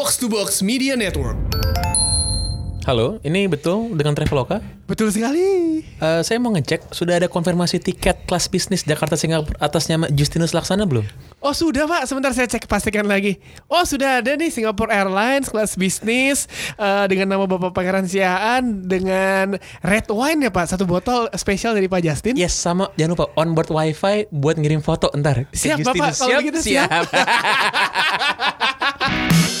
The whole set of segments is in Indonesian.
Box to Box Media Network. Halo, ini betul dengan Traveloka? Betul sekali. Eh, saya mau ngecek, sudah ada konfirmasi tiket kelas bisnis Jakarta Singapura atas nama Justinus Laksana belum? Oh sudah pak, sebentar saya cek pastikan lagi. Oh sudah ada nih Singapore Airlines kelas bisnis eh, dengan nama Bapak Pangeran Siaan dengan red wine ya pak, satu botol spesial dari Pak Justin. Yes, sama jangan lupa on board wifi buat ngirim foto ntar. Siap, Justinus. Bapak. Kalau begitu siap. Yuk,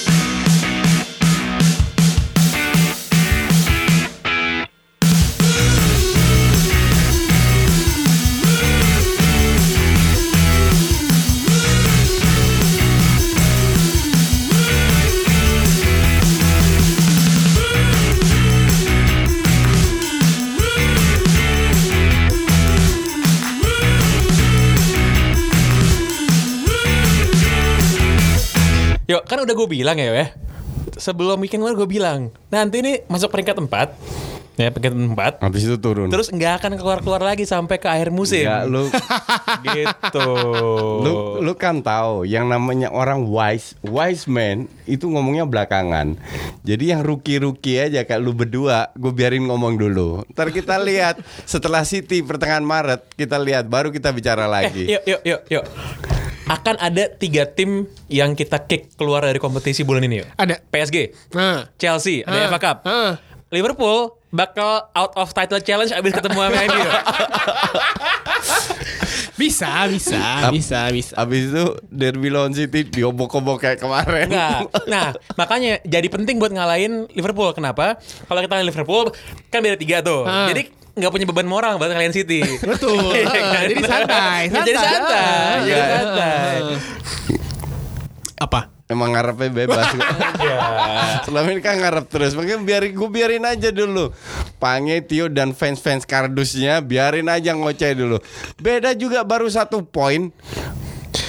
kan udah gue bilang ya, weh. Sebelum weekend gue bilang, nanti ini masuk peringkat 4. Ya, peringkat 4. Habis itu turun. Terus nggak akan keluar-keluar lagi sampai ke akhir musim. ya lu gitu. lu lu kan tahu yang namanya orang wise wise man itu ngomongnya belakangan. Jadi yang rookie-rookie aja kayak lu berdua, gue biarin ngomong dulu. Ntar kita lihat setelah City pertengahan Maret kita lihat baru kita bicara lagi. Eh, yuk, yuk, yuk, yuk. Akan ada tiga tim yang kita kick keluar dari kompetisi bulan ini yuk. Ada. PSG, Nah, Chelsea, ada FA Cup. ah. Liverpool bakal out of title challenge abis ketemu sama MU. bisa, bisa, bisa, bisa. Abis itu derby lawan City diobok-obok kayak kemarin. Enggak. Nah, makanya jadi penting buat ngalahin Liverpool. Kenapa? Kalau kita ngalahin Liverpool kan beda tiga tuh. Ah. Jadi nggak punya beban moral buat ngalahin City. Betul. Iya kan? Jadi santai, Jadi santai. santai. Jadi Iya. santai. Apa? Emang ngarepnya bebas Selama ini kan ngarep terus Makanya biarin gue biarin aja dulu Pange, Tio dan fans-fans kardusnya Biarin aja ngoceh dulu Beda juga baru satu poin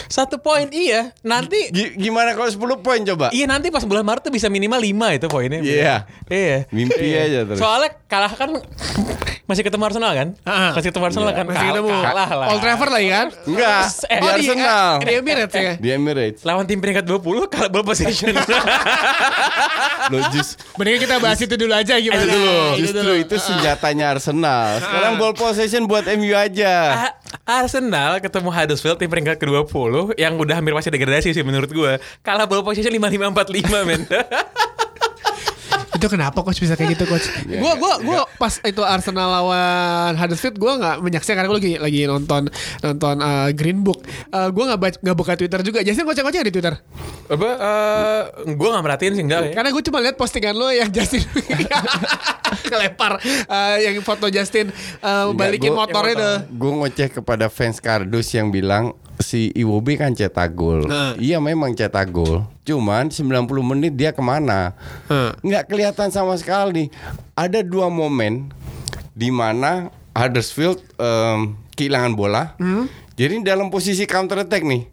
Satu poin iya. Nanti Gi- Gimana kalau 10 poin coba? Iya nanti pas bulan Maret tuh bisa minimal 5 itu poinnya. Iya. Iya. Mimpi Iya. aja terus. Soalnya kalah kan masih ketemu Arsenal kan? Ah. Masih ketemu Arsenal Iya. kan? Masih ketemu Kalah lah. Old Trafford lagi kan? Enggak Eh, Di oh, di- Arsenal Di Emirates ya? Di Emirates Lawan tim peringkat 20 kalah ball possession. Lo just Mendingan kita bahas itu dulu aja gimana? Itu dulu. Itu Justru dulu. itu senjatanya Arsenal Sekarang ball possession buat MU aja Arsenal ketemu Huddersfield tim peringkat ke-20 yang udah hampir pasti degradasi sih menurut gue. Kalah ball possession 55-45 men. Itu kenapa coach bisa kayak gitu coach? Gua gua gua pas itu Arsenal lawan Huddersfield gua nggak menyaksikan karena gua lagi lagi nonton nonton uh, Green Book. Uh, gua nggak baca nggak buka Twitter juga. Justin ngoceh-ngoceh di Twitter. Apa? eh gue gak merhatiin sih enggak ya. Karena gue cuma lihat postingan lo yang Justin kelempar uh, yang foto Justin uh, balikin motor itu. Gue ngoceh kepada fans kardus yang bilang si Iwobi kan cetak gol. Nah. Iya memang cetak gol. Cuman 90 menit dia ke mana? Hmm. Nggak kelihatan sama sekali. Ada dua momen di mana Huddersfield em, kehilangan bola. Hmm. Jadi dalam posisi counter attack nih.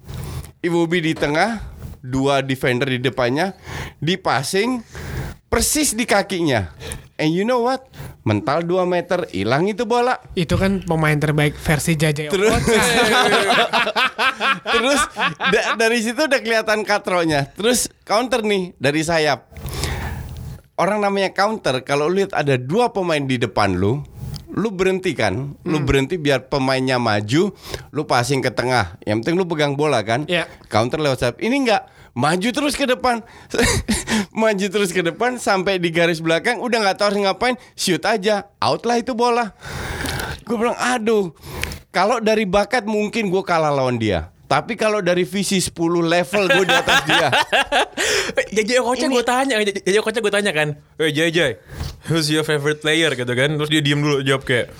Iwobi di tengah, dua defender di depannya, di passing persis di kakinya. And you know what? Mental 2 meter, hilang itu bola. Itu kan pemain terbaik versi Jaja Terus. Terus da- dari situ udah kelihatan katronya. Terus counter nih dari sayap. Orang namanya counter kalau lu lihat ada dua pemain di depan lu, lu berhenti kan? Lu berhenti biar pemainnya maju, lu passing ke tengah. Yang penting lu pegang bola kan? Iya. Counter lewat sayap. Ini enggak maju terus ke depan. Maju terus ke depan sampai di garis belakang. Udah nggak tahu harus ngapain. Shoot aja. Out lah itu bola. Gue bilang aduh kalau dari bakat mungkin gue kalah lawan dia. Tapi kalau dari visi 10 level gue di atas dia. Jaja Okocha gue tanya, Jaja Okocha gue tanya kan, Hey Jaja, who's your favorite player? Gitu kan? Terus dia diem dulu jawab kayak,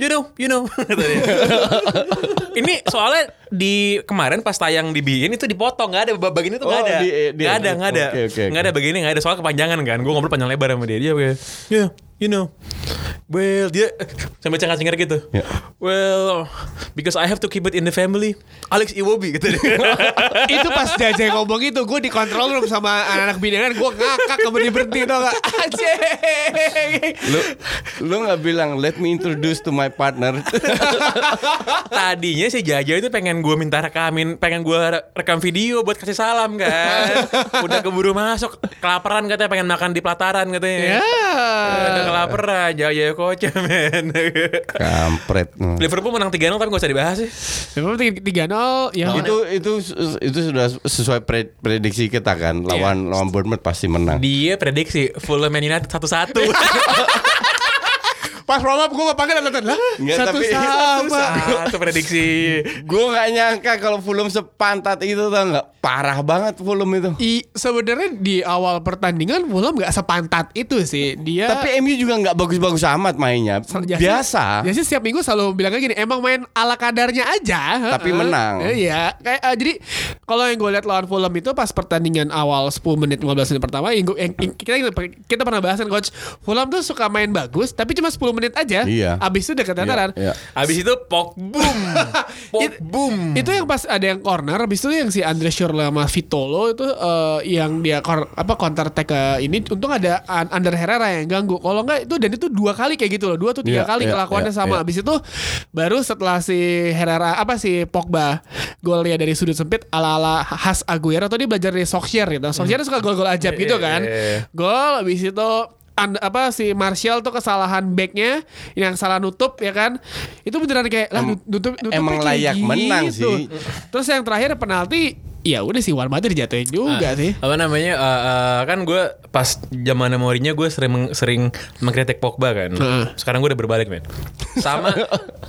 You know, you know. Ini soalnya di kemarin pas tayang di BIN itu dipotong nggak ada bagian itu nggak Oh, ada, nggak ada, nggak ada, Oke, oke, nggak ada bagian ini nggak ada soal kepanjangan kan. Gue ngobrol panjang lebar sama dia, dia kayak, Yeah, you know. Well, dia sambil cengar-cengar gitu. Ya. Well, because I have to keep it in the family. Alex Iwobi gitu. itu pas Jajay ngomong itu gue di control room sama anak-anak bidangan gue ngakak ke berhenti berhenti tau gak anjing Lu lu nggak bilang let me introduce to my partner. Tadinya si Jaja itu pengen gue minta rekamin, pengen gue rekam video buat kasih salam kan. Udah keburu masuk, kelaparan katanya pengen makan di pelataran katanya. ya Udah kelaparan, Jaja Koca men. Kampret. Liverpool menang 3-0 tapi gak usah dibahas sih. tiga nol ya itu itu itu sudah sesuai pre- prediksi kita kan lawan lawan Bournemouth pasti menang. Dia prediksi Fulham Man United 1-1. pas warm up gue gak panggil nonton lah Nggak, satu tapi- sama Satu prediksi. Gue nggak nyangka kalau Fulham sepantat itu tau nggak parah banget Fulham itu. I sebenarnya di awal pertandingan Fulham gak sepantat itu sih dia Tapi MU juga nggak bagus-bagus amat mainnya. Jasi- Biasa. Jasi setiap minggu selalu bilangnya gini, emang main ala kadarnya aja. Tapi menang. Iya, kayak eh, jadi kalau yang gue lihat lawan Fulham itu pas pertandingan awal 10 menit 15 menit pertama, yang, gua- yang- yang- kita kita pernah bahas kan coach, Fulham tuh suka main bagus, tapi cuma 10 menit aja. Iya. Abis itu udah keteteran. Iya. Abis itu pok boom. Pok It- boom. Itu yang pas ada yang corner, habis itu yang si Andre Schürrle sama Vitolo itu eh, yang dia kor, apa counter attack ke ini untung ada An- Ander Herrera yang ganggu. Kalau enggak itu dan itu dua kali kayak gitu loh, dua atau tiga Iya, kali iya, kelakuannya iya, sama. iya. Habis itu baru setelah si Herrera apa si Pogba golnya dari sudut sempit ala-ala khas Aguero atau dia belajar dari Solskjaer gitu. Solskjaer suka gol-gol ajab gitu kan. Iya. Gol habis itu and- apa si Martial tuh kesalahan backnya yang salah nutup ya kan itu beneran kayak lah nutup nutupnya emang kayak layak menang gitu. sih. terus yang terakhir penalti ya udah sih Wan Madrid dijatuhin juga sih apa namanya eh, eh, kan gue pas zaman Mourinho gue sering meng- sering mengkritik Pogba kan Heeh. sekarang gue udah berbalik men sama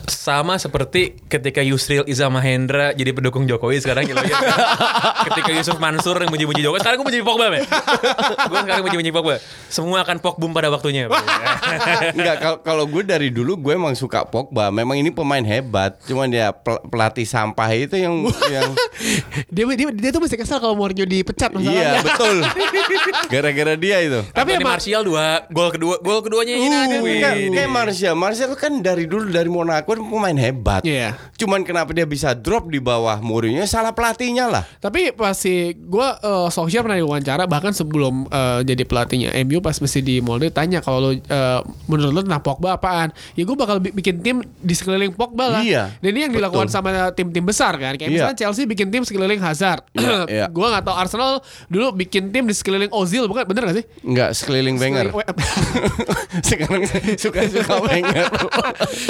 sama seperti ketika Yusril Iza Mahendra jadi pendukung Jokowi sekarang gitu ya. ketika Yusuf Mansur yang muji-muji Jokowi sekarang gue muji Pogba men gue sekarang muji-muji Pogba semua akan Pogbum pada waktunya Enggak kalau kalau gue dari dulu gue emang suka Pogba. Memang ini pemain hebat. Cuman dia pel- pelatih sampah itu yang yang dia, dia dia tuh masih kesal kalau Mourinho dipecat iya betul. Gara-gara dia itu. tapi tapi emang Martial dua gol kedua gol keduanya ini Kan, kan, kayak Martial, Martial kan dari dulu dari Monaco kan pemain hebat. Iya. Cuman kenapa dia bisa drop di bawah Mourinho? Salah pelatihnya lah. Tapi pas si gue uh, Solskjaer pernah diwawancara bahkan sebelum eh, jadi pelatihnya MU pas mesti di Molde tanya kalau lo eh, menurut lo tentang Pogba apaan? Ya gue bakal bi- bikin tim di sekeliling Pogba lah. Iya, Dan ini yang dilakukan betul. sama tim-tim besar kan. Kayak Iya. misalnya Chelsea bikin tim sekeliling Hazard. Iya, iya. gue nggak tahu Arsenal dulu bikin tim di sekeliling Ozil bukan bener gak sih? Enggak sekeliling Wenger. Sekarang suka-suka Wenger.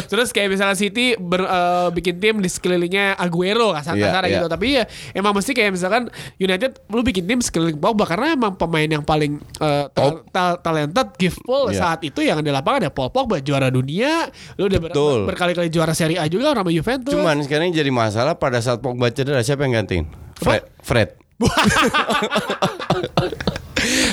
Terus kayak misalnya City ber, eh, bikin tim di sekelilingnya Aguero kasar-kasar Iya, iya. gitu. Tapi ya emang mesti kayak misalkan United lu bikin tim sekeliling Pogba karena emang pemain yang paling eh, ta- Top. ta- talented, giftful Iya. saat itu yang ada di lapangan ada Paul Pogba juara dunia, lu udah ber- Betul. berkali-kali juara Serie A juga sama Juventus. Cuman sekarang jadi masalah pada saat Pogba cedera siapa yang gantiin? Fred. Fred.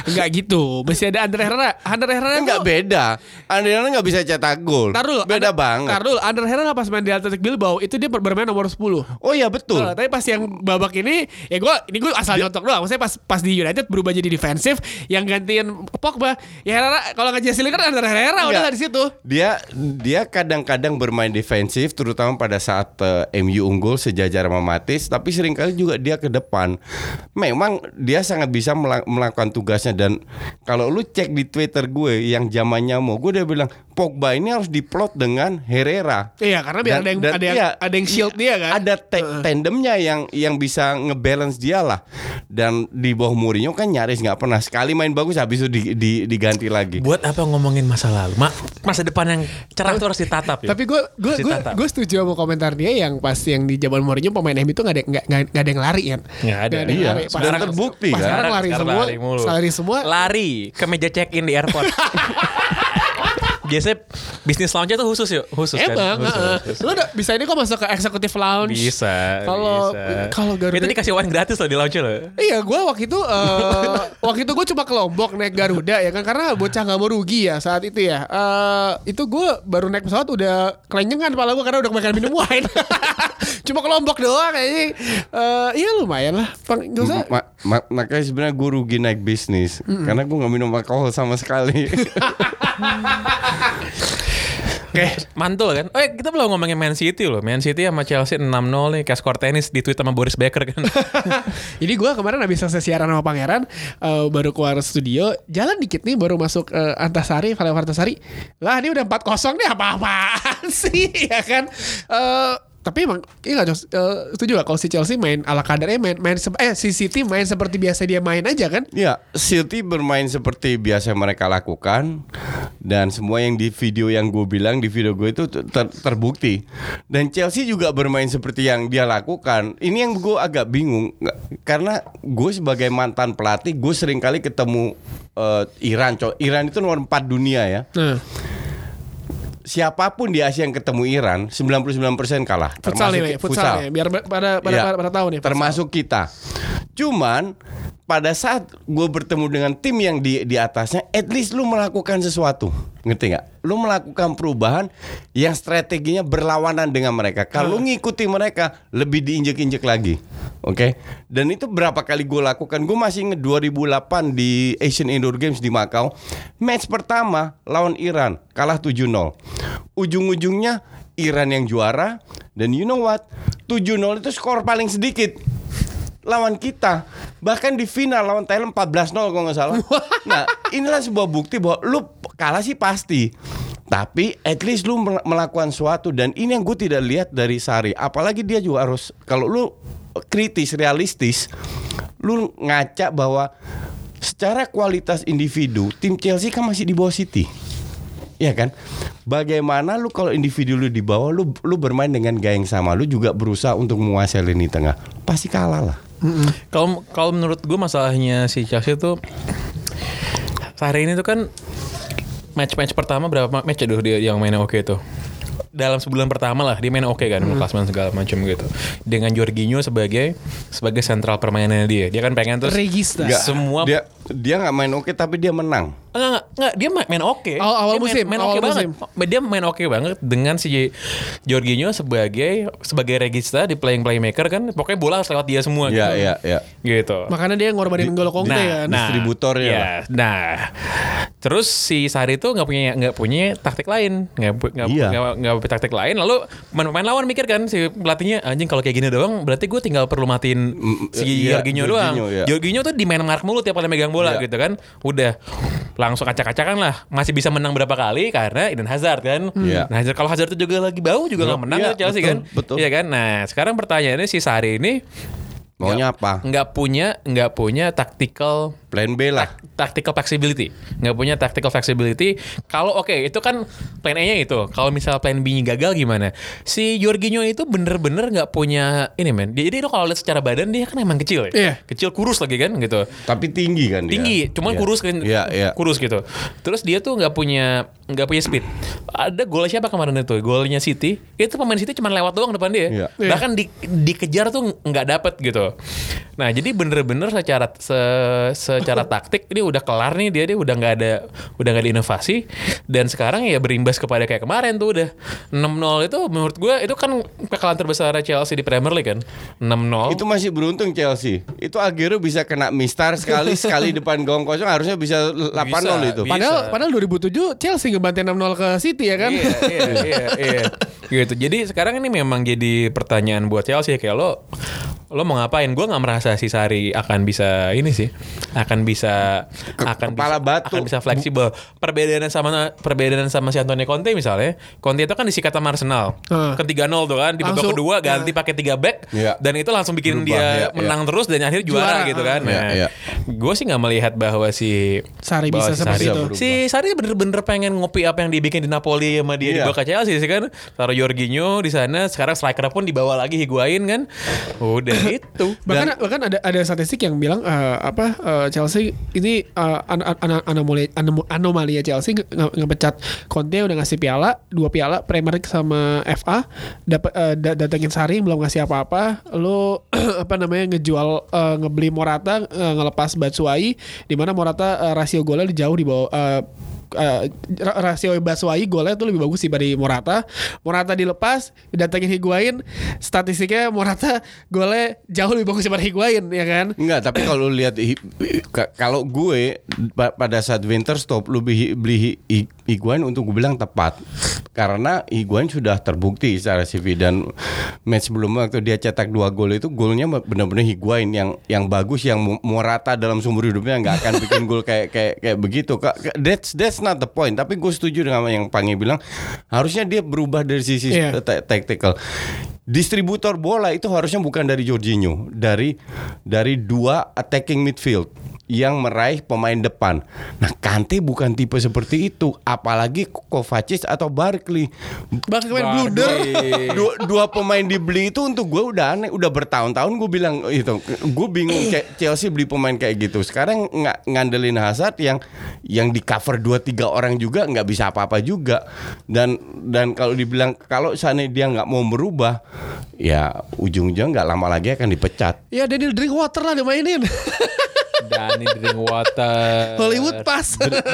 Enggak gitu. Mesti ada Andre Herrera. Andre Herrera Enggak beda. Andriana nggak bisa cetak gol. Beda Andre- banget. Tar dulu, Andre Herrera pas main di Athletic Bilbao itu dia ber- bermain nomor 10. Oh iya betul. Nah, tapi pas yang babak ini ya gue ini gue asal nyontok doang. Maksudnya pas pas di United berubah jadi defensif yang gantiin Pogba. Ya Herrera kalau nggak Jesse Lingard ada Herrera udah Enggak. nggak di situ. Dia dia kadang-kadang bermain defensif terutama pada saat eh, MU unggul sejajar sama Matis tapi sering kali juga dia ke depan. Memang dia sangat bisa mela- melakukan tugasnya dan kalau lu cek di Twitter gue yang zamannya mau gue udah bilang Pogba ini harus diplot dengan Herrera. Iya karena biar Dan- ada yang dan ada yang iya, ada yang shield dia kan. Ada te- tandemnya yang yang bisa ngebalance dia lah. Dan di bawah Mourinho kan nyaris nggak pernah sekali main bagus habis itu di- di- diganti lagi. buat apa ngomongin masa lalu Ma- masa depan yang cerah tuh harus ditatap ya Tapi gue gue gue gue setuju sama komentar dia yang pas yang di zaman Mourinho pemain MU itu nggak ada nggak ada yang lari kan. Nggak ada. yang Iya, lari. sudah Pas- terbukti, pas kan? Sekarang lari Sekarang semua. lari mulu. Lari semua. lari ke meja check in di airport biasanya bisnis lounge tuh khusus yuk khusus kan Emang, Khusus, heeh. khusus. lu udah bisa ini kok masuk ke executive lounge. bisa Kalau bisa. kalau Garuda itu dikasih wine gratis loh di lounge loh Iya, gue waktu itu eh, waktu itu gue cuma ke Lombok naik Garuda ya kan karena bocah nggak mau rugi ya saat itu ya. Eh, itu gue baru naik pesawat udah kelenyengan kepala gue karena udah kebanyakan minum wine. cuma ke Lombok doang kayaknya. Eh, iya lumayan lah. Pang, gak usah. Ma- ma- makanya sebenarnya gue rugi naik bisnis karena gue nggak minum alkohol sama sekali. Oke, mantul kan. Oh, kita belum ngomongin Man City loh. Man City sama Chelsea 6-0 nih kayak skor tenis di tweet sama Boris Becker kan. Jadi gue kemarin habis selesai siaran sama Pangeran eh, baru keluar studio, jalan dikit nih baru masuk eh, Antasari, Valeo Antasari. Lah ini udah 4-0 nih apa-apaan sih ya kan? Eh, tapi emang iya gak Jos? Eh, setuju gak kalau si Chelsea main ala kadarnya main main eh si City main seperti biasa dia main aja kan? Ya, City bermain seperti biasa mereka lakukan dan semua yang di video yang gue bilang di video gue itu ter- terbukti. Dan Chelsea juga bermain seperti yang dia lakukan. Ini yang gue agak bingung karena gue sebagai mantan pelatih gue sering kali ketemu eh, Iran. Iran itu nomor 4 dunia ya. Nah, Siapa pun di Asia yang ketemu Iran 99% kalah. futsal nih, Termasuk Mek, futsal, nih, biar pada pada pada, Iya, pada, pada tahu nih. futsal. termasuk kita. Cuman pada saat gue bertemu dengan tim yang di di atasnya, at least lu melakukan sesuatu, ngerti nggak? Lu melakukan perubahan yang strateginya berlawanan dengan mereka. Kalau lu ngikuti mereka, lebih diinjek-injek lagi, oke? Dan itu berapa kali gue lakukan? Gue masih inget 2008 di Asian Indoor Games di Macau, match pertama lawan Iran kalah 7-0. Ujung-ujungnya Iran yang juara dan you know what? 7-0 itu skor paling sedikit lawan kita. Bahkan di final lawan Thailand 14-0 kalau nggak salah. Nah, inilah sebuah bukti bahwa lu kalah sih pasti. Tapi at least lu mel- melakukan sesuatu dan ini yang gue tidak lihat dari Sari. Apalagi dia juga harus kalau lu kritis, realistis, lu ngaca bahwa secara kualitas individu tim Chelsea kan masih di bawah City. Iya kan? Bagaimana lu kalau individu lu di bawah lu lu bermain dengan gaya yang sama, lu juga berusaha untuk menguasai lini tengah. Pasti kalah lah. Kalau kalau menurut gue masalahnya si Chelsea tuh hari ini tuh kan match-match pertama berapa ma- match aduh dia yang mainnya oke tuh. Dalam sebulan pertama lah dia main oke kan, klasmen segala macam gitu. Dengan Jorginho sebagai sebagai sentral permainannya dia. Dia kan pengen terus Regista. Semua dia dia nggak main oke tapi dia menang. Enggak, enggak, enggak, dia main, main oke. Awal- awal Dia main- musim, main, awal oke banget. musim. Dia main oke banget dengan si Jorginho sebagai sebagai regista di playing playmaker kan. Pokoknya bola harus lewat dia semua Iya gitu. iya iya. Gitu. Makanya dia ngorbanin gol Conte kan. Distributornya iya. lah. Nah, terus si Sari itu nggak punya nggak punya taktik lain, nggak nggak Iya. nggak nggak punya taktik lain. Lalu pemain lawan mikir kan si pelatihnya anjing kalau kayak gini doang, berarti gue tinggal perlu matiin Mm, si iya, Jorginho Jorginho, doang. Jorginho tuh di main mark mulu tiap kali megang bola gitu kan. Udah langsung acak-acakan lah. Masih bisa menang berapa kali karena Eden Hazard kan. Iya. Nah, Hazard- kalau Hazard itu juga lagi bau juga nggak menang Iya, tuh Chelsea betul, kan. betul. Iya kan. Nah, sekarang pertanyaannya si Sari ini Maunya apa? nggak punya nggak punya tactical Plan B lah. tactical flexibility. Nggak punya tactical flexibility. Kalau oke itu kan plan A nya itu. Kalau misal plan B nya gagal gimana? Si Jorginho itu bener-bener nggak punya ini men. Jadi lo kalau lihat secara badan dia kan emang kecil ya. Iya. kecil kurus lagi kan gitu. Tapi tinggi kan dia. tinggi cuman Iya. kurus kan. Iya iya. kurus gitu. Terus dia tuh nggak punya nggak punya speed. Ada gol siapa kemarin itu? Golnya City. Itu pemain City cuma lewat doang depan dia. Iya. bahkan di, dikejar tuh nggak dapet gitu. Nah jadi bener-bener secara se- secara taktik ini udah kelar nih dia dia udah nggak ada udah nggak ada inovasi dan sekarang ya berimbas kepada kayak kemarin tuh udah 6-0 itu menurut gue itu kan kekalahan terbesar Chelsea di Premier League kan 6-0 Itu masih beruntung Chelsea. Itu Aguero bisa kena mistar sekali sekali depan gawang kosong harusnya bisa 8-0 itu. Bisa. Padahal padahal 2007 Chelsea ngebantai 6-0 ke City ya kan. Iya, iya, iya, iya. Gitu. Jadi sekarang ini memang jadi pertanyaan buat Chelsea kayak lo lo mau ngapain? Gue nggak merasa si Sari akan bisa ini sih, akan bisa Ke- akan kepala bisa, batu. akan bisa fleksibel. Perbedaan sama perbedaan sama si Antonio Conte misalnya, Conte itu kan disikat sama Arsenal, Hmm. kan 3-0 tuh kan, di babak kedua ganti nah. pakai tiga back, Iya. dan itu langsung bikin Berubah, dia iya, iya. menang terus dan akhirnya juara, Juara, gitu kan. Iya, Nah, iya. gue sih nggak melihat bahwa si Sari bahwa bisa si seperti Sari- itu. Si Sari bener-bener pengen ngopi apa yang dibikin di Napoli sama dia Iya. dibawa ke Chelsea sih kan. Taruh Jorginho di sana, sekarang striker pun dibawa lagi Higuain kan. Udah itu. Bahkan bahkan ada ada statistik yang bilang eh, apa eh, Chelsea ini eh, an- an- an- anomali anom- anomali ya Chelsea nge- nge- ngepecat Conte udah ngasih piala dua piala Premier League sama FA dapat da- datengin Sari belum ngasih apa-apa. Lo apa namanya ngejual eh, ngebeli Morata eh, ngelepas Batshuayi di mana Morata eh, rasio golnya jauh di bawah eh, eh, ra- rasio Batshuayi golnya tuh lebih bagus dibanding Morata. Morata dilepas, datengin Higuain, statistiknya Morata golnya jauh lebih bagus dibanding Higuain ya kan? Enggak, tapi kalau lihat kalau gue pa- pada saat winter stop beli, beli Higuain untuk gue bilang tepat. Karena Higuain sudah terbukti secara CV dan match sebelumnya waktu dia cetak dua gol itu golnya benar-benar Higuain yang yang bagus yang Mo- Morata dalam seumur hidupnya nggak akan bikin gol kayak kayak kayak begitu. That's that's not the point. Tapi gue setuju dengan yang Pange bilang harusnya dia berubah dari sisi Iya. ta- tactical. Distributor bola itu harusnya bukan dari Jorginho dari dari dua attacking midfield yang meraih pemain depan. Nah, Kante bukan tipe seperti itu, apalagi Kovacic atau Barkley. Bahkan main blunder. Dua, dua pemain dibeli itu untuk gue udah aneh, udah bertahun-tahun gue bilang itu, gue bingung kayak Chelsea beli pemain kayak gitu. Sekarang nggak ngandelin Hazard yang yang di cover dua tiga orang juga nggak bisa apa-apa juga. Dan dan kalau dibilang kalau seandainya dia nggak mau berubah, ya ujung-ujung nggak lama lagi akan dipecat. Ya Daniel Drinkwater lah dimainin. Danny Drinkwater. Hollywood pas.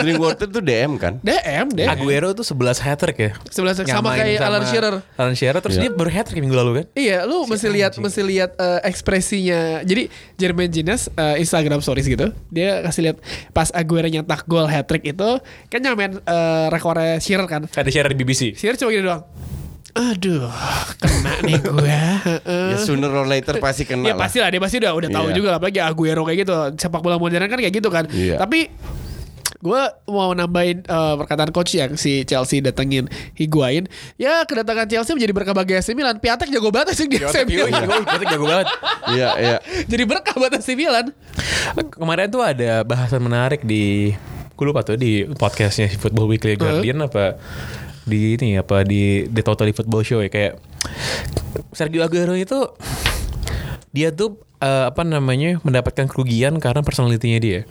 Drinkwater tuh DM kan? DM deh. Aguero tuh 11 hat trick ya. 11 sama Nyamain kayak Alan Shearer. Alan Shearer terus Iya. dia baru hat trick minggu lalu kan. Iya, lu mesti lihat mesti lihat eh, ekspresinya. Jadi Jermaine Gines eh, Instagram stories gitu, dia kasih lihat pas Aguero nyetak gol hat trick itu kan nyamain eh, rekornya Shearer kan. Ada Shearer di BBC. Shearer cuma gini doang. Aduh, kena nih gue. Ya sooner or later pasti kena Ya lah. pasti lah, dia pasti udah udah tahu Iya. juga lah, apalagi Aguero kayak gitu. Sepak bola modern kan kayak gitu kan. Iya. Tapi gue mau nambahin eh, perkataan coach yang si Chelsea datengin Higuain. Ya kedatangan Chelsea menjadi berkah bagi AC Milan. Piatek jago banget sih di AC Milan. Piatek jago banget. Iya, iya. Jadi berkah buat AC Milan. Kemarin tuh ada bahasan menarik di gue lupa tuh di podcastnya Football Weekly Guardian apa di ini apa di The Totally Football Show ya kayak Sergio Aguero itu dia tuh eh, apa namanya mendapatkan kerugian karena personalitinya dia.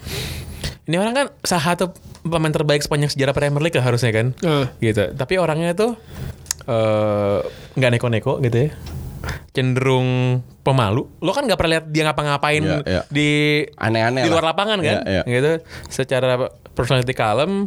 Ini orang kan salah satu pemain terbaik sepanjang sejarah Premier League lah harusnya kan. Eh. Gitu. Tapi orangnya tuh eh, nggak neko-neko gitu ya. Cenderung pemalu. Lo kan nggak pernah lihat dia ngapa-ngapain Iya, iya. di Aneh-aneh di luar lah. lapangan kan, Iya, iya. gitu. Secara personality kalem,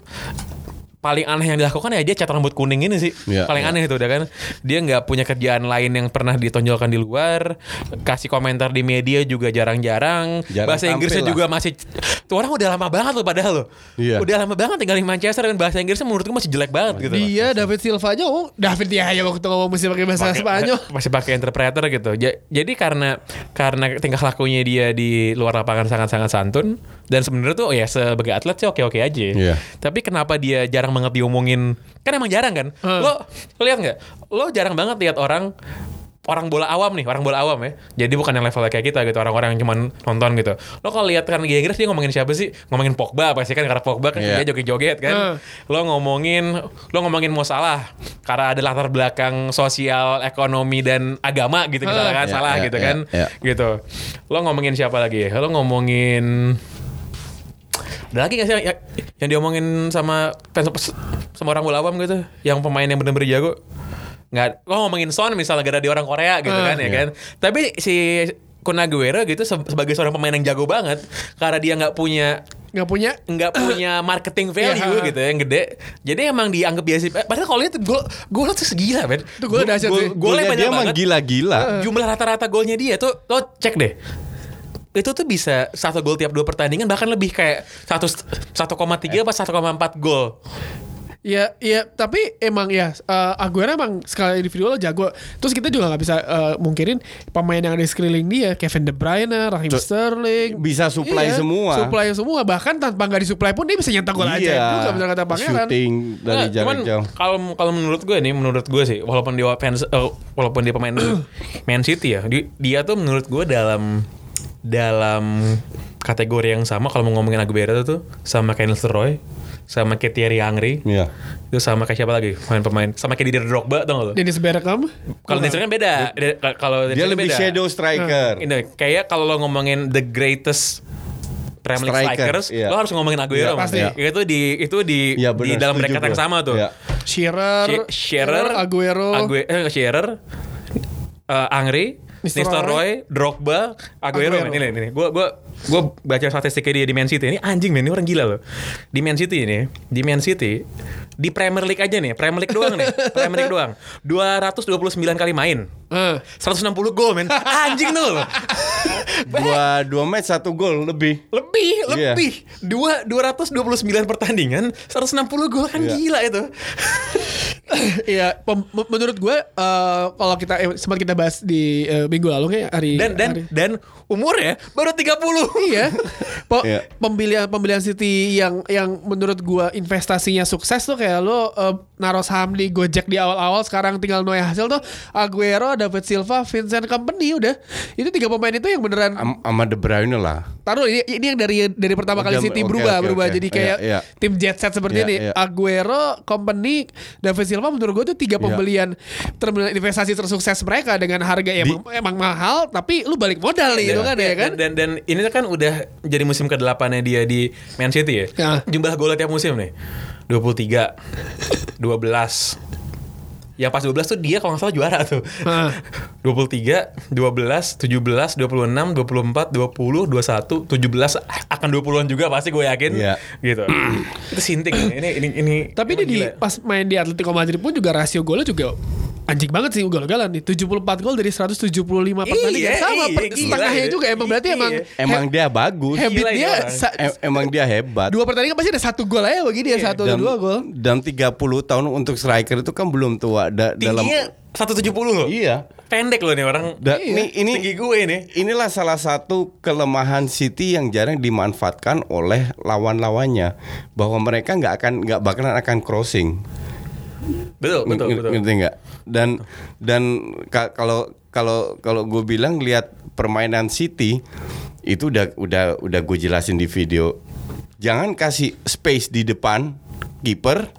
paling aneh yang dilakukan ya dia cat rambut kuning ini sih, Iya, paling iya. aneh itu udah kan. Dia nggak punya kerjaan lain yang pernah ditonjolkan di luar, kasih komentar di media juga jarang-jarang. Jarang bahasa Inggrisnya lah. juga masih, tuh orang udah lama banget loh padahal loh. Iya. Udah lama banget tinggal di Manchester dan bahasa Inggrisnya menurutku masih jelek banget gitu. loh. Dia David Silva aja ngomong David dia aja waktu ngomong mesti pakai bahasa Spanyol. masih pakai interpreter gitu. Ja- Jadi karena karena tingkah lakunya dia di luar lapangan sangat-sangat santun dan sebenarnya tuh ya sebagai atlet sih oke-oke aja. Iya. Tapi kenapa dia jarang banget diomongin? Kan emang jarang kan? Hmm. Lo lo lihat nggak? Lo jarang banget lihat orang orang bola awam nih, orang bola awam ya. Jadi bukan yang levelnya kayak kita gitu, orang-orang yang cuma nonton gitu. Lo kalau lihat kan Liga Inggris dia ngomongin siapa sih? Ngomongin Pogba pasti kan karena Pogba kan Iya. dia joget-joget kan. Hmm. Lo ngomongin lo ngomongin Mo Salah karena ada latar belakang sosial, ekonomi dan agama gitu misalnya kan Iya, salah iya, gitu iya, kan. iya. Gitu. Lo ngomongin siapa lagi? Lo ngomongin ada lagi gak sih yang, yang, yang diomongin sama fans sama orang bola awam gitu yang pemain yang bener-bener jago nggak lo ngomongin Son misalnya gara dia orang Korea gitu Ah, kan ya iya. kan tapi si Kun Aguero gitu se- sebagai seorang pemain yang jago banget karena dia nggak punya Nggak punya nggak punya marketing value Iya. gitu yang gede jadi emang dianggap biasa padahal kalau itu gol gol tuh segila men Itu golnya dahsyat sih. golnya banyak dia emang banget gila-gila. jumlah rata-rata golnya dia tuh lo cek deh itu tuh bisa satu gol tiap dua pertandingan bahkan lebih kayak satu 1,3 apa 1,4 gol Ya, ya, tapi emang ya uh, Aguero emang skala individual jago. Terus kita juga nggak bisa eh, mungkirin pemain yang ada di sekeliling dia, Kevin De Bruyne, Raheem Tuh, Sterling, bisa supply semua. Supply semua, bahkan tanpa nggak disuplai pun dia bisa nyetak gol aja juga bener kata Pangeran. Iya. Shooting dari Nah, jarak jauh. kalau kalau menurut gue nih menurut gue sih walaupun dia fans eh, walaupun dia pemain Man City ya di- dia tuh menurut gue dalam dalam kategori yang sama kalau mau ngomongin Aguero tuh sama kayak Roy sama kayak Thierry Henry Iya. itu sama kayak siapa lagi pemain-pemain sama kayak Didier Drogba tau gak lo Dennis Bergkamp. kalau Dennis kan beda Dia- kalau Dia lebih beda. shadow striker. Ini kayak kalau lo ngomongin the greatest Premier League Striker, strikers, iya. lo harus ngomongin Aguero. Iya, Mas. pasti. Itu di itu di Iya, di benar, dalam bracket yang sama tuh. Iya. Shearer, She- Shearer, Aguero, Ague- eh, Shearer, uh, Angri, Nistelrooy, Drogba, Aguero. Aguero. Ini ini ini. Gua gua gua baca statistiknya dia di Man City. Ini anjing men, ini orang gila loh. Di Man City ini, di Man City di Premier League aja nih, Premier League doang nih, Premier League doang. 229 kali main. Eh. 160 gol men. Anjing tuh. Dua dua match satu gol lebih. Lebih, Iya. lebih. Dua 229 pertandingan, 160 gol kan Iya. gila itu. Iya, menurut gue eh, kalau kita eh, sempat kita bahas di eh, minggu lalu kayak hari Dan dan hari- dan umurnya baru 30. iya. Po- Iya. Pembelian pembelian City yang yang menurut gua investasinya sukses tuh kayak lo eh, naruh saham di Gojek di awal-awal sekarang tinggal nuai hasil tuh Aguero, David Silva, Vincent Company udah. Itu tiga pemain itu yang beneran Am- Sama De Bruyne lah. taruh ini, ini yang dari dari pertama kali City oke, berubah oke, berubah oke. jadi kayak Iya, iya. tim jet set seperti Iya, ini iya. Aguero, Company, David Silva menurut gue tuh tiga Iya. pembelian terminal investasi tersukses mereka dengan harga yang emang, emang mahal tapi lu balik modal nih itu kan ya kan Dan, dan dan ini kan udah jadi musim ke-8 nya dia di Man City ya. Ya. Jumlah golnya tiap musim nih. 23 12 yang pas 12 tuh dia kalau nggak salah juara tuh. Hah. 23, 12, 17, 26, 24, 20, 21, 17 akan 20-an juga pasti gue yakin. Iya. Gitu. Itu sinting ini ini ini. Tapi dia di gila. pas main di Atletico Madrid pun juga rasio golnya juga anjing banget sih ugal-ugalan nih 74 gol dari 175 pertandingan Iya, sama iya, setengahnya ya. juga emang berarti Iya. emang Emang dia bagus. habit Gila dia sa- Em- emang dia hebat. dua pertandingan pasti ada satu gol aja begini ya satu atau dan, dua gol dan 30 tahun untuk striker itu kan belum tua da- dalam tingginya 170 loh. Iya. Pendek loh nih orang. Da- Iya. ini ini Tinggi gue ini. inilah salah satu kelemahan City yang jarang dimanfaatkan oleh lawan-lawannya bahwa mereka nggak akan nggak bakalan akan crossing Betul, betul, betul. ngerti nggak dan dan ka- kalau kalau kalau gue bilang lihat permainan City itu udah udah udah gue jelasin di video jangan kasih space di depan kiper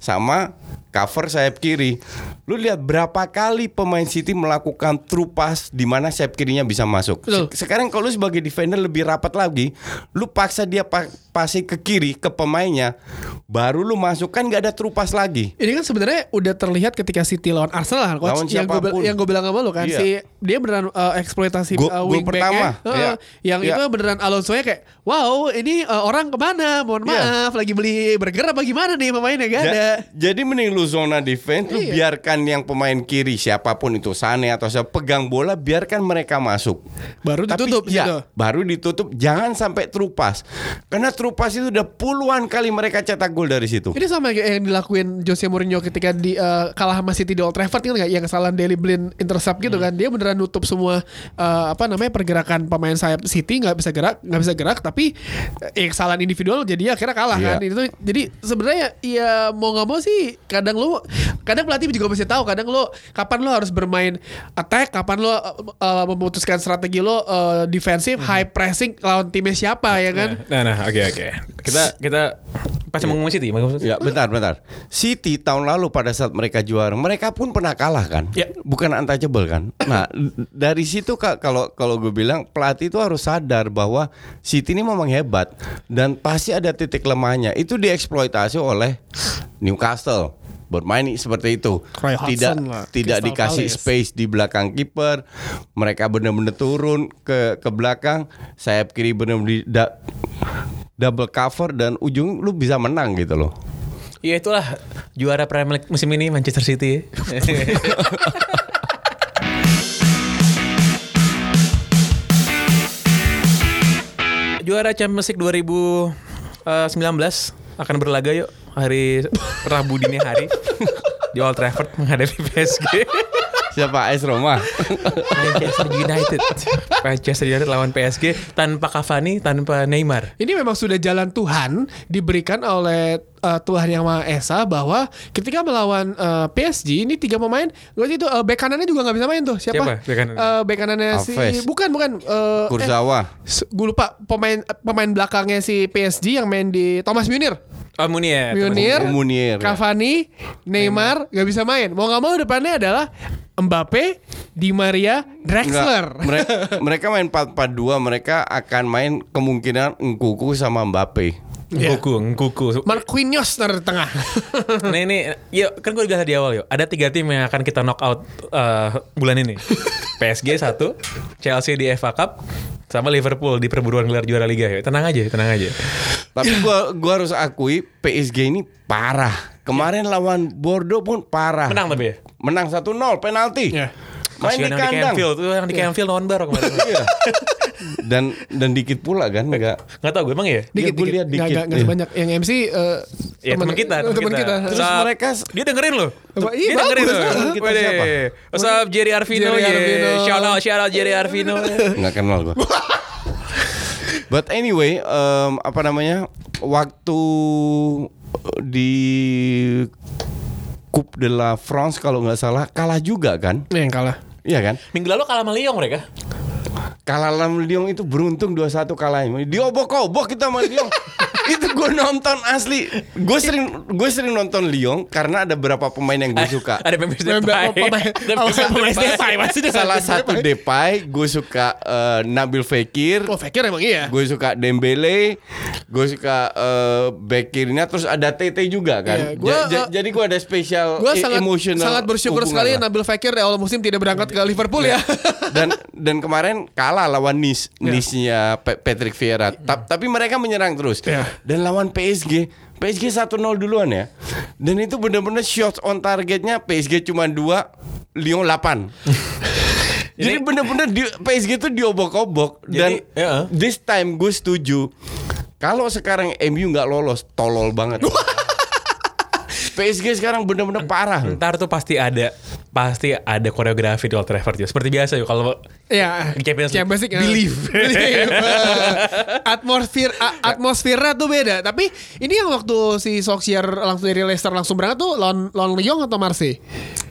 sama cover sayap kiri lu lihat berapa kali pemain City melakukan true pass di mana sayap kirinya bisa masuk Betul. Se- sekarang kalau lu sebagai defender lebih rapat lagi lu paksa dia pa pasi ke kiri ke pemainnya baru lu masukkan nggak ada true pass lagi Ini kan sebenarnya udah terlihat ketika City lawan Arsenal kan coach Lawan yang gue yang gue bilang sama lu kan Iya. si dia beneran uh, eksploitasi Gol- uh, wingback-nya. pertama, Heeh. iya. yang Iya. itu beneran Alonso nya kayak wow ini uh, orang ke mana mohon Iya. maaf lagi beli burger apa gimana nih pemainnya gak Ja- ada Jadi mending lu zona defense, lu Iya. biarkan yang pemain kiri siapa pun itu Sane atau siapa pegang bola, biarkan mereka masuk. baru Tapi ditutup ya, situ. baru ditutup. Jangan sampai true pass. Karena true pass itu udah puluhan kali mereka cetak gol dari situ. Ini sama kayak yang dilakuin Jose Mourinho ketika di uh, kalah sama City di Old Trafford kan yang kesalahan Daily Blind intercept gitu Hmm. kan dia beneran nutup semua uh, apa namanya pergerakan pemain sayap City nggak bisa gerak nggak bisa gerak tapi eh, kesalahan individual jadi akhirnya kalah Iya. kan itu jadi sebenarnya ya mau nggak mau sih kadang lu kadang pelatih juga mesti tahu kadang lu kapan lu harus bermain attack kapan lu uh, uh, memutuskan strategi lu uh, defensif Hmm. high pressing lawan timnya siapa ya kan Nah, nah, oke, oke. Kita kita pas mau ngomong City. Ya bentar bentar City tahun lalu pada saat mereka juara Mereka pun pernah kalah kan Ya. Bukan untouchable kan Nah dari situ kak Kalau kalau gue bilang Pelatih itu harus sadar bahwa City ini memang hebat Dan pasti ada titik lemahnya Itu dieksploitasi oleh Newcastle bermain seperti itu. Roy tidak lah, tidak Crystal dikasih Palace. space di belakang kiper. Mereka benar-benar turun ke ke belakang. Sayap kiri benar-benar di- da- double cover dan ujung lu bisa menang gitu loh. Ya itulah juara Premier League musim ini Manchester City. juara Champions League 2019 akan berlaga yuk hari Rabu dini hari di Old Trafford menghadapi PSG. Siapa AS Roma? Manchester United. Manchester United lawan PSG tanpa Cavani, tanpa Neymar. Ini memang sudah jalan Tuhan diberikan oleh uh, Tuhan yang Maha Esa bahwa ketika melawan uh, PSG ini tiga pemain, gue itu uh, bek kanannya juga nggak bisa main tuh. Siapa? Siapa bek kanannya? Uh, bek kanannya si bukan bukan uh, Kurzawa. gue lupa pemain pemain belakangnya si PSG yang main di Thomas Munir. Oh Munier. Munir, Oh, Munier, ya. Cavani, Neymar nggak bisa main. Mau nggak mau depannya adalah Mbappe, Di Maria, Drexler. Mereka, mereka main 4-4-2 mereka akan main kemungkinan Nkuku sama Mbappe Iya. Ngkuku, ngkuku. Marquinhos di tengah. Nih nih, yuk kan gue bilang di awal yuk. Ada tiga tim yang akan kita knock out eh, bulan ini. PSG satu, Chelsea di FA Cup, sama Liverpool di perburuan gelar juara liga ya. Tenang aja, tenang aja. Tapi gua gua harus akui PSG ini parah. Kemarin lawan Bordeaux pun parah. Menang tapi ya. Menang 1-0 penalti. Iya. Main di yang di kandang. Canfield, tuh yang di Canfield lawan Bar kemarin. Iya. dan dan dikit pula kan enggak. Nggak tau gue emang ya. Dikit, Iya, gua dikit. lihat dikit. nggak- nggak Iya. sebanyak. Yang MC eh, Ya teman kita, teman kita. Terus What's up? mereka dia dengerin loh. Iya, dia dengerin bagus. loh. Kita Wede. siapa? What's up Jerry Arvino? Arvino. Shout out, shout out Jerry Arvino. nggak kenal gua. But anyway, em, apa namanya? Waktu di Coupe de la France kalau nggak salah kalah juga kan? Nih yang kalah. Iya kan? Minggu lalu kalah sama Lyon mereka. Kalah lawan Lyon itu beruntung 2-1 kalah. Diobok-obok kita sama Lyon. itu gue nonton asli. Gue sering gue sering nonton Lyon karena ada beberapa pemain yang gue suka. Ada Memphis Pemain- Depay. pemain- Ada Memphis pemain Depay. Salah satu Depay. Gue suka eh, Nabil Fekir. Oh, Fekir emang iya. Gue suka Dembele, gue suka eh, back kirinya, terus ada TT juga kan. Iya, gua, Ja- ja- eh, jadi gue ada spesial Gue sangat emotional sangat bersyukur sekali lah. Nabil Fekir di awal musim tidak berangkat ke Liverpool ya. dan dan kemarin kalah lawan Nice, Nice-nya Pe- Patrick Vieira. Ta- tapi mereka menyerang terus. Iya. Dan lawan PSG, PSG 1-0 duluan ya. Dan itu benar-benar shots on targetnya PSG cuma 2, Lyon 8. Jadi bener-bener di, PSG itu diobok-obok dan Jadi, ya. this time gue setuju. Kalau sekarang MU nggak lolos, tolol banget. PSG sekarang bener-bener parah. Ntar tuh pasti ada pasti ada koreografi di Old Trafford ya. Seperti biasa yuk kalau Iya. Champions League. Champions League. Believe. Believe. atmosfer atmosfernya tuh beda. Tapi ini yang waktu si Solskjaer langsung dari Leicester langsung berangkat tuh lawan lawan Lyon atau Marseille?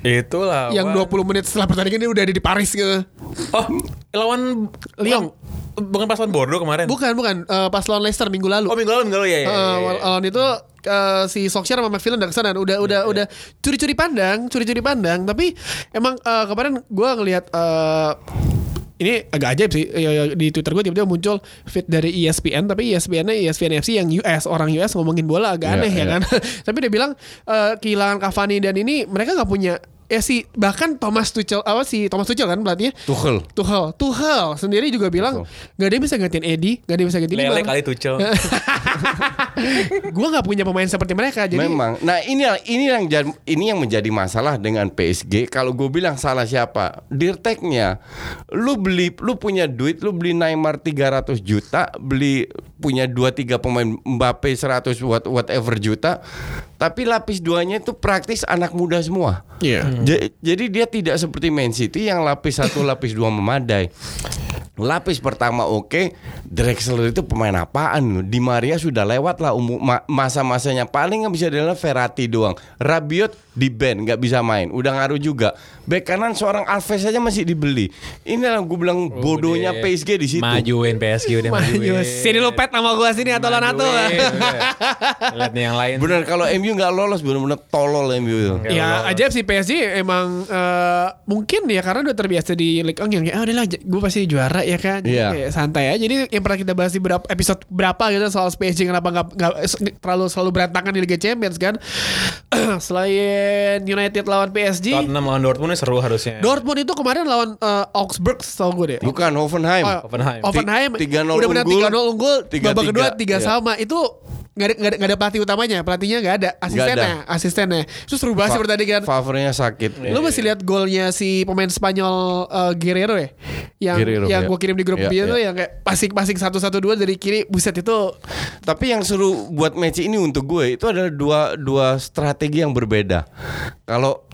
itulah Yang 20 menit setelah pertandingan dia udah ada di Paris gitu. Oh, lawan Lyon. Bukan pas lawan Bordeaux kemarin. Bukan, bukan. Eh, pas lawan Leicester minggu lalu. Oh, minggu lalu, minggu lalu ya. ya, Eh, ya, ya. wal- lawan itu eh, si Solskjaer sama McFillan udah ke sana udah udah udah curi-curi pandang curi-curi pandang tapi emang eh, kemarin gue ngelihat eh, ini agak ajaib sih Ya, ya, di Twitter gue tiba-tiba muncul feed dari ESPN tapi ESPN-nya ESPN FC yang US orang US ngomongin bola agak Iya, aneh ya iya. kan tapi dia bilang eh, kehilangan Cavani dan ini mereka nggak punya ya si bahkan Thomas Tuchel apa si Thomas Tuchel kan pelatihnya Tuchel. Tuchel Tuchel sendiri juga bilang nggak ada yang bisa gantiin Eddie nggak ada yang bisa gantiin Lele Neymar." kali Tuchel. gue nggak punya pemain seperti mereka jadi Memang. Nah ini ini yang ini yang menjadi masalah dengan PSG. Kalau gue bilang salah siapa? Dirteknya. Lu beli, lu punya duit, lu beli Neymar 300 juta, beli punya 2 3 pemain Mbappe 100 what, whatever juta. Tapi lapis duanya itu praktis anak muda semua. Iya. Ja- Jadi dia tidak seperti Man City yang lapis satu, lapis dua memadai. Lapis pertama oke, Drexler itu pemain apaan? Di Maria sudah lewat lah umur ma- masa-masanya paling nggak bisa adalah Verratti doang. Rabiot di band nggak bisa main, udah ngaruh juga. Bek kanan seorang Alves saja masih dibeli. Ini yang gue bilang bodohnya deh. PSG di situ. Majuin PSG udah majuin. Maju. Sini lu pet nama gua sini atau. Majuin, udah. Lihat nih yang lain. Bener kalau MU nggak lolos bener-bener tolol MU itu. Ya ajaib sih PSG emang eh, mungkin ya karena udah terbiasa di Ligue 1 yang kayak ah udahlah gue pasti juara ya kan. Jadi Iya. kayak santai aja. Jadi yang pernah kita bahas di berapa episode berapa gitu soal PSG kenapa nggak nggak terlalu selalu berantakan di Liga Champions kan. Selain United lawan PSG, Tottenham lawan Dortmund ini seru harusnya. Dortmund itu kemarin lawan eh, Augsburg tau gue deh. Bukan Hoffenheim. Oh, Hoffenheim. Hoffenheim Ti- 3-0 udah menang unggul, 3-0 unggul, 3-3. babak kedua 3 Iya. sama. Itu nggak ada, nggak ada, nggak ada pelatih utamanya, pelatihnya nggak ada, asistennya, asistennya. Itu seru banget sih Fa- pertandingan. Favornya sakit. Lu masih lihat golnya si pemain Spanyol eh, Guerrero ya? Yang Guerrero, yang ya. gue kirim di grup Ya, dia tuh ya. yang kayak passing-passing satu-satu-dua dari kiri buset itu Tapi yang seru buat match ini untuk gue itu adalah dua dua strategi yang berbeda. Kalau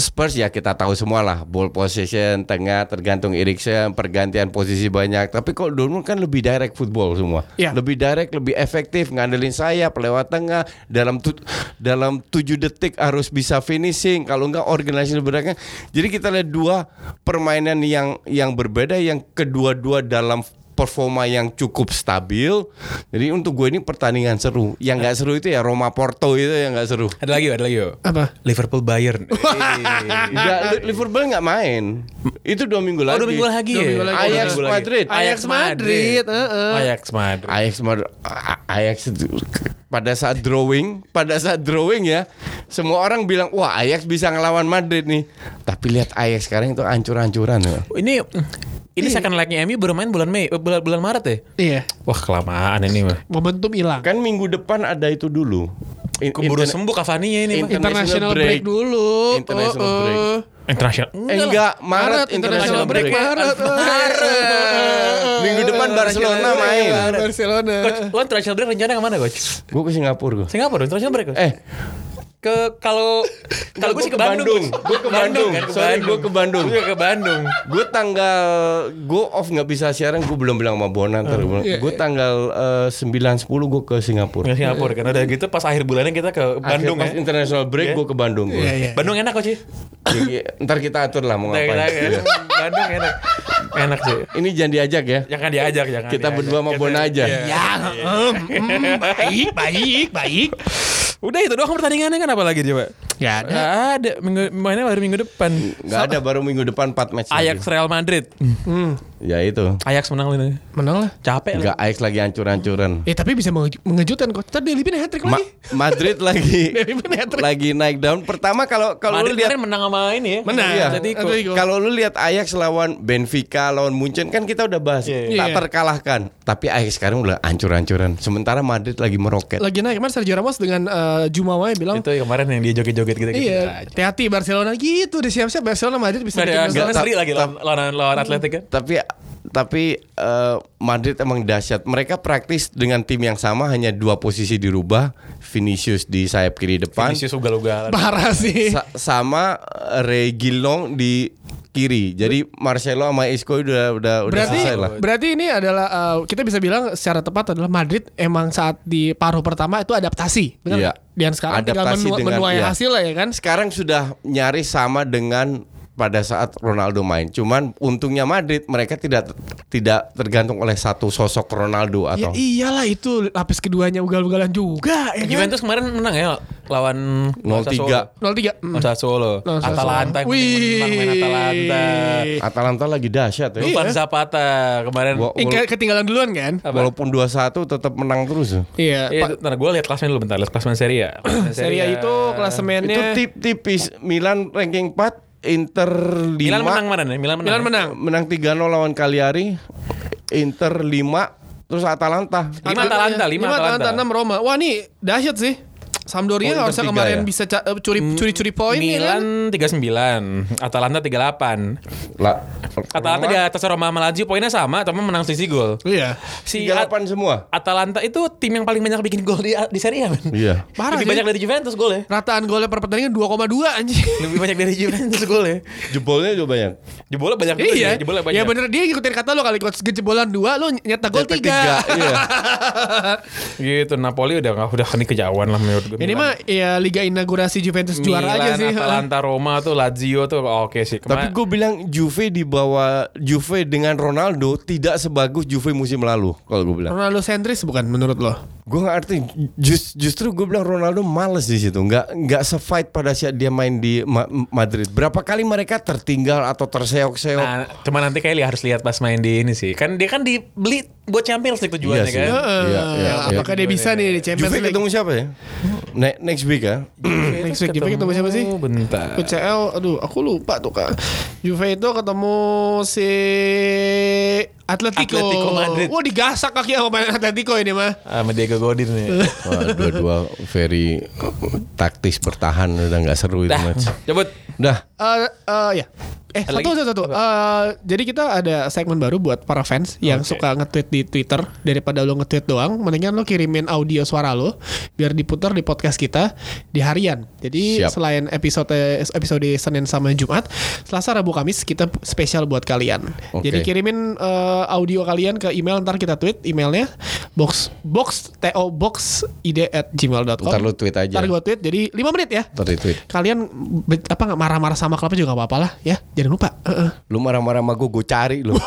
Spurs ya kita tahu semua lah ball possession tengah tergantung Eriksen pergantian posisi banyak. Tapi kalau Dortmund kan lebih direct football semua. Iya. Lebih direct, lebih efektif ngandelin sayap lewat tengah dalam tu- dalam 7 detik harus bisa finishing. Kalau enggak organisasi lebih Jadi kita lihat dua permainan yang yang berbeda yang kedua-dua dalam performa yang cukup stabil. Jadi untuk gue ini pertandingan seru. Yang nggak seru itu ya Roma Porto itu yang nggak seru. Ada lagi, ada lagi yo. Apa? Liverpool Bayern. Enggak, Li- Liverpool nggak main. Itu dua minggu Oh, lagi. dua minggu lagi. Dua ya? minggu lagi. Dua Ajax. Madrid. Ajax Madrid, heeh. Ajax Madrid. Ajax Madrid, Ajax pada saat drawing, pada saat drawing ya, semua orang bilang wah Ajax bisa ngelawan Madrid nih. Tapi lihat Ajax sekarang itu ancur-ancuran ya. Ini ini second leg-nya MU baru main bulan Mei, eh, bulan, bulan Maret ya? Iya. Wah kelamaan ini mah. Momentum hilang. Kan minggu depan ada itu dulu. In- Keburu interna- sembuh Cavani-nya ini. mah. International International break, break. dulu. International Oh, oh. break. Internasional. Eh, enggak, Maret, international break. Maret. Minggu depan Barcelona main. Barcelona. Coach, lo international break rencana ke mana coach? Gue ke Singapura gue. Singapura international break coach? Eh, ke kalau kalau gue sih ke Bandung. Gue ke Bandung. kan, ke Sorry, Bandung. gue ke Bandung. Gue juga ke Bandung. Gue tanggal gue off nggak bisa siaran. Gue belum bilang sama Bona ntar. iya, Gue tanggal eh, sembilan sepuluh gue ke Singapura. Ke Singapura kan udah gitu pas akhir bulannya kita ke Bandung Akhir pas ya. international break Iya. gue ke Bandung. gua. Iya, iya. Bandung enak coach. Jadi, ntar kita atur lah mau ngapain. kita- Iya. Bandung enak. Enak sih. Ini jangan diajak ya. Jangan diajak, jangan. Kita diajak. berdua sama Bona aja. Iya. Ya, baik, baik, baik. Udah itu doang pertandingannya kan apa lagi coba? Gak ada. Nggak ada. Minggu mainnya baru minggu depan. Nggak ada baru minggu depan 4 match. lagi. Ajax Real Madrid. Hmm, Ya itu. Ajax menang ini. menang lah. Capek lah. Enggak Ajax lagi hancur-hancuran. Eh tapi bisa mengeju- mengejutkan kok. Tadi Lipin hat-trick Ma- lagi. Madrid lagi lagi naik down. Pertama kalau kalau lu lihat menang sama ini ya. Menang. Iya. Kalau lu lihat Ajax lawan Benfica lawan Munchen kan kita udah bahas Iya, tak iya. terkalahkan. Tapi Ajax sekarang udah hancur-hancuran. Sementara Madrid lagi meroket. Lagi naik kemarin Sergio Ramos dengan eh, Jumawa bilang Itu kemarin yang dia joget-joget gitu. Iya, hati-hati Barcelona gitu. Udah siap-siap Barcelona Madrid bisa bikin Ada masalah. Barcelona seri lagi lawan lawan, lawan Atletik kan. Tapi tapi eh, Madrid emang dahsyat. Mereka praktis dengan tim yang sama hanya dua posisi dirubah. Vinicius di sayap kiri depan Vinicius ugal-ugalan. Parah sih. sa- sama eh, Reguilon di kiri. Jadi Marcelo sama Isco udah udah udah Berarti selesai lah. berarti ini adalah eh, kita bisa bilang secara tepat adalah Madrid emang saat di paruh pertama itu adaptasi, benar Iya. Dan sekarang tinggal Adaptasi menua, dengan- menuai iya. hasil lah ya kan? sekarang sudah nyaris sama dengan pada saat Ronaldo main. Cuman untungnya Madrid mereka tidak tidak tergantung oleh satu sosok Ronaldo Ya atau iyalah itu lapis keduanya ugal-ugalan juga ya kan? Juventus kemarin menang ya lawan 0-3. 0-3. Hmm. Lawan Sassuolo. Atalanta Wih. menang main Atalanta. Atalanta lagi dahsyat ya. Dufan Zapata kemarin. Wa- Eh, ke- ketinggalan duluan kan? Walaupun 2-1 tetap menang terus. ya. Iya. Iya, Pak- ntar gue lihat klasmen dulu bentar, lihat klasmen Serie A. Serie A itu Itu klasemennya tip tipis Milan ranking 4, Inter 5. Milan menang mana nih? Milan menang. Milan menang. menang 3-0 lawan Cagliari. Inter 5 terus Atalanta. Lima Atalanta, lima Atalanta. 6 Roma. Wah, nih dahsyat sih. Sampdoria Oh, harusnya tiga kemarin ya? bisa ca- eh, curi curi curi poin ya kan? Milan 39, Atalanta 38. Lah, Atalanta di atas Roma sama Lazio poinnya sama, tapi menang selisih gol. Iya. Si At- 38 semua. Atalanta itu tim yang paling banyak bikin gol di di Serie A, men. Iya. Parah Lebih sih. banyak dari Juventus gol ya. Rataan golnya per pertandingan 2,2 anjing. Lebih banyak dari Juventus gol ya. Jebolnya juga banyak. Jebolnya banyak juga iya. sih, jebolnya banyak. Ya bener dia ngikutin kata lo kali coach jebolan 2 lo nyetak gol Cetak 3. tiga, iya. Gitu, Napoli udah udah kejauhan lah menurut gue. Ini mah ya liga inaugurasi Juventus juara Milan, aja sih. Atalanta, Roma tuh Lazio tuh oke sih. Tapi Kema- gue bilang Juve di bawah Juve dengan Ronaldo tidak sebagus Juve musim lalu kalau gue bilang. Ronaldo sentris bukan menurut lo? Gue nggak arti just, justru gue bilang Ronaldo males di situ, nggak nggak sefight pada saat dia main di Ma- Madrid. Berapa kali mereka tertinggal atau terseok-seok? Nah, cuma nanti kayak harus lihat pas main di ini sih. Kan dia kan dibeli buat Champions League tujuannya Iya sih. kan. Heeh. Iya, iya, Apakah dia bisa nih di Champions Juve League? ketemu siapa ya? Ne- next week ya? Next week Juve ketemu siapa sih? Bentar. UCL, aduh aku lupa tuh kak. Juve itu ketemu si Atletico. Atletico Madrid. Wah digasak kaki sama pemain Atletico ini mah. Sama Diego Godin nih. Wah, dua-dua very taktis bertahan udah nggak seru itu match. cabut. Dah. Eh eh, ya. Eh Ada satu satu satu. Eh, jadi kita ada segmen baru buat para fans yang suka nge-tweet di Twitter daripada lo nge-tweet doang, mendingan lo kirimin audio suara lo biar diputar di podcast kita di harian. Jadi Siap. selain episode episode Senin sama Jumat, Selasa, Rabu, Kamis kita spesial buat kalian. Oke. Jadi kirimin eh, audio kalian ke email ntar kita tweet emailnya box box to box id at gmail.com. Ntar lu tweet aja. Ntar gue tweet jadi 5 menit ya Ntar retweet. kalian apa nggak marah-marah sama klubnya juga nggak apa-apa lah ya jangan lupa Heeh. Lu marah-marah sama gue, gue cari lu.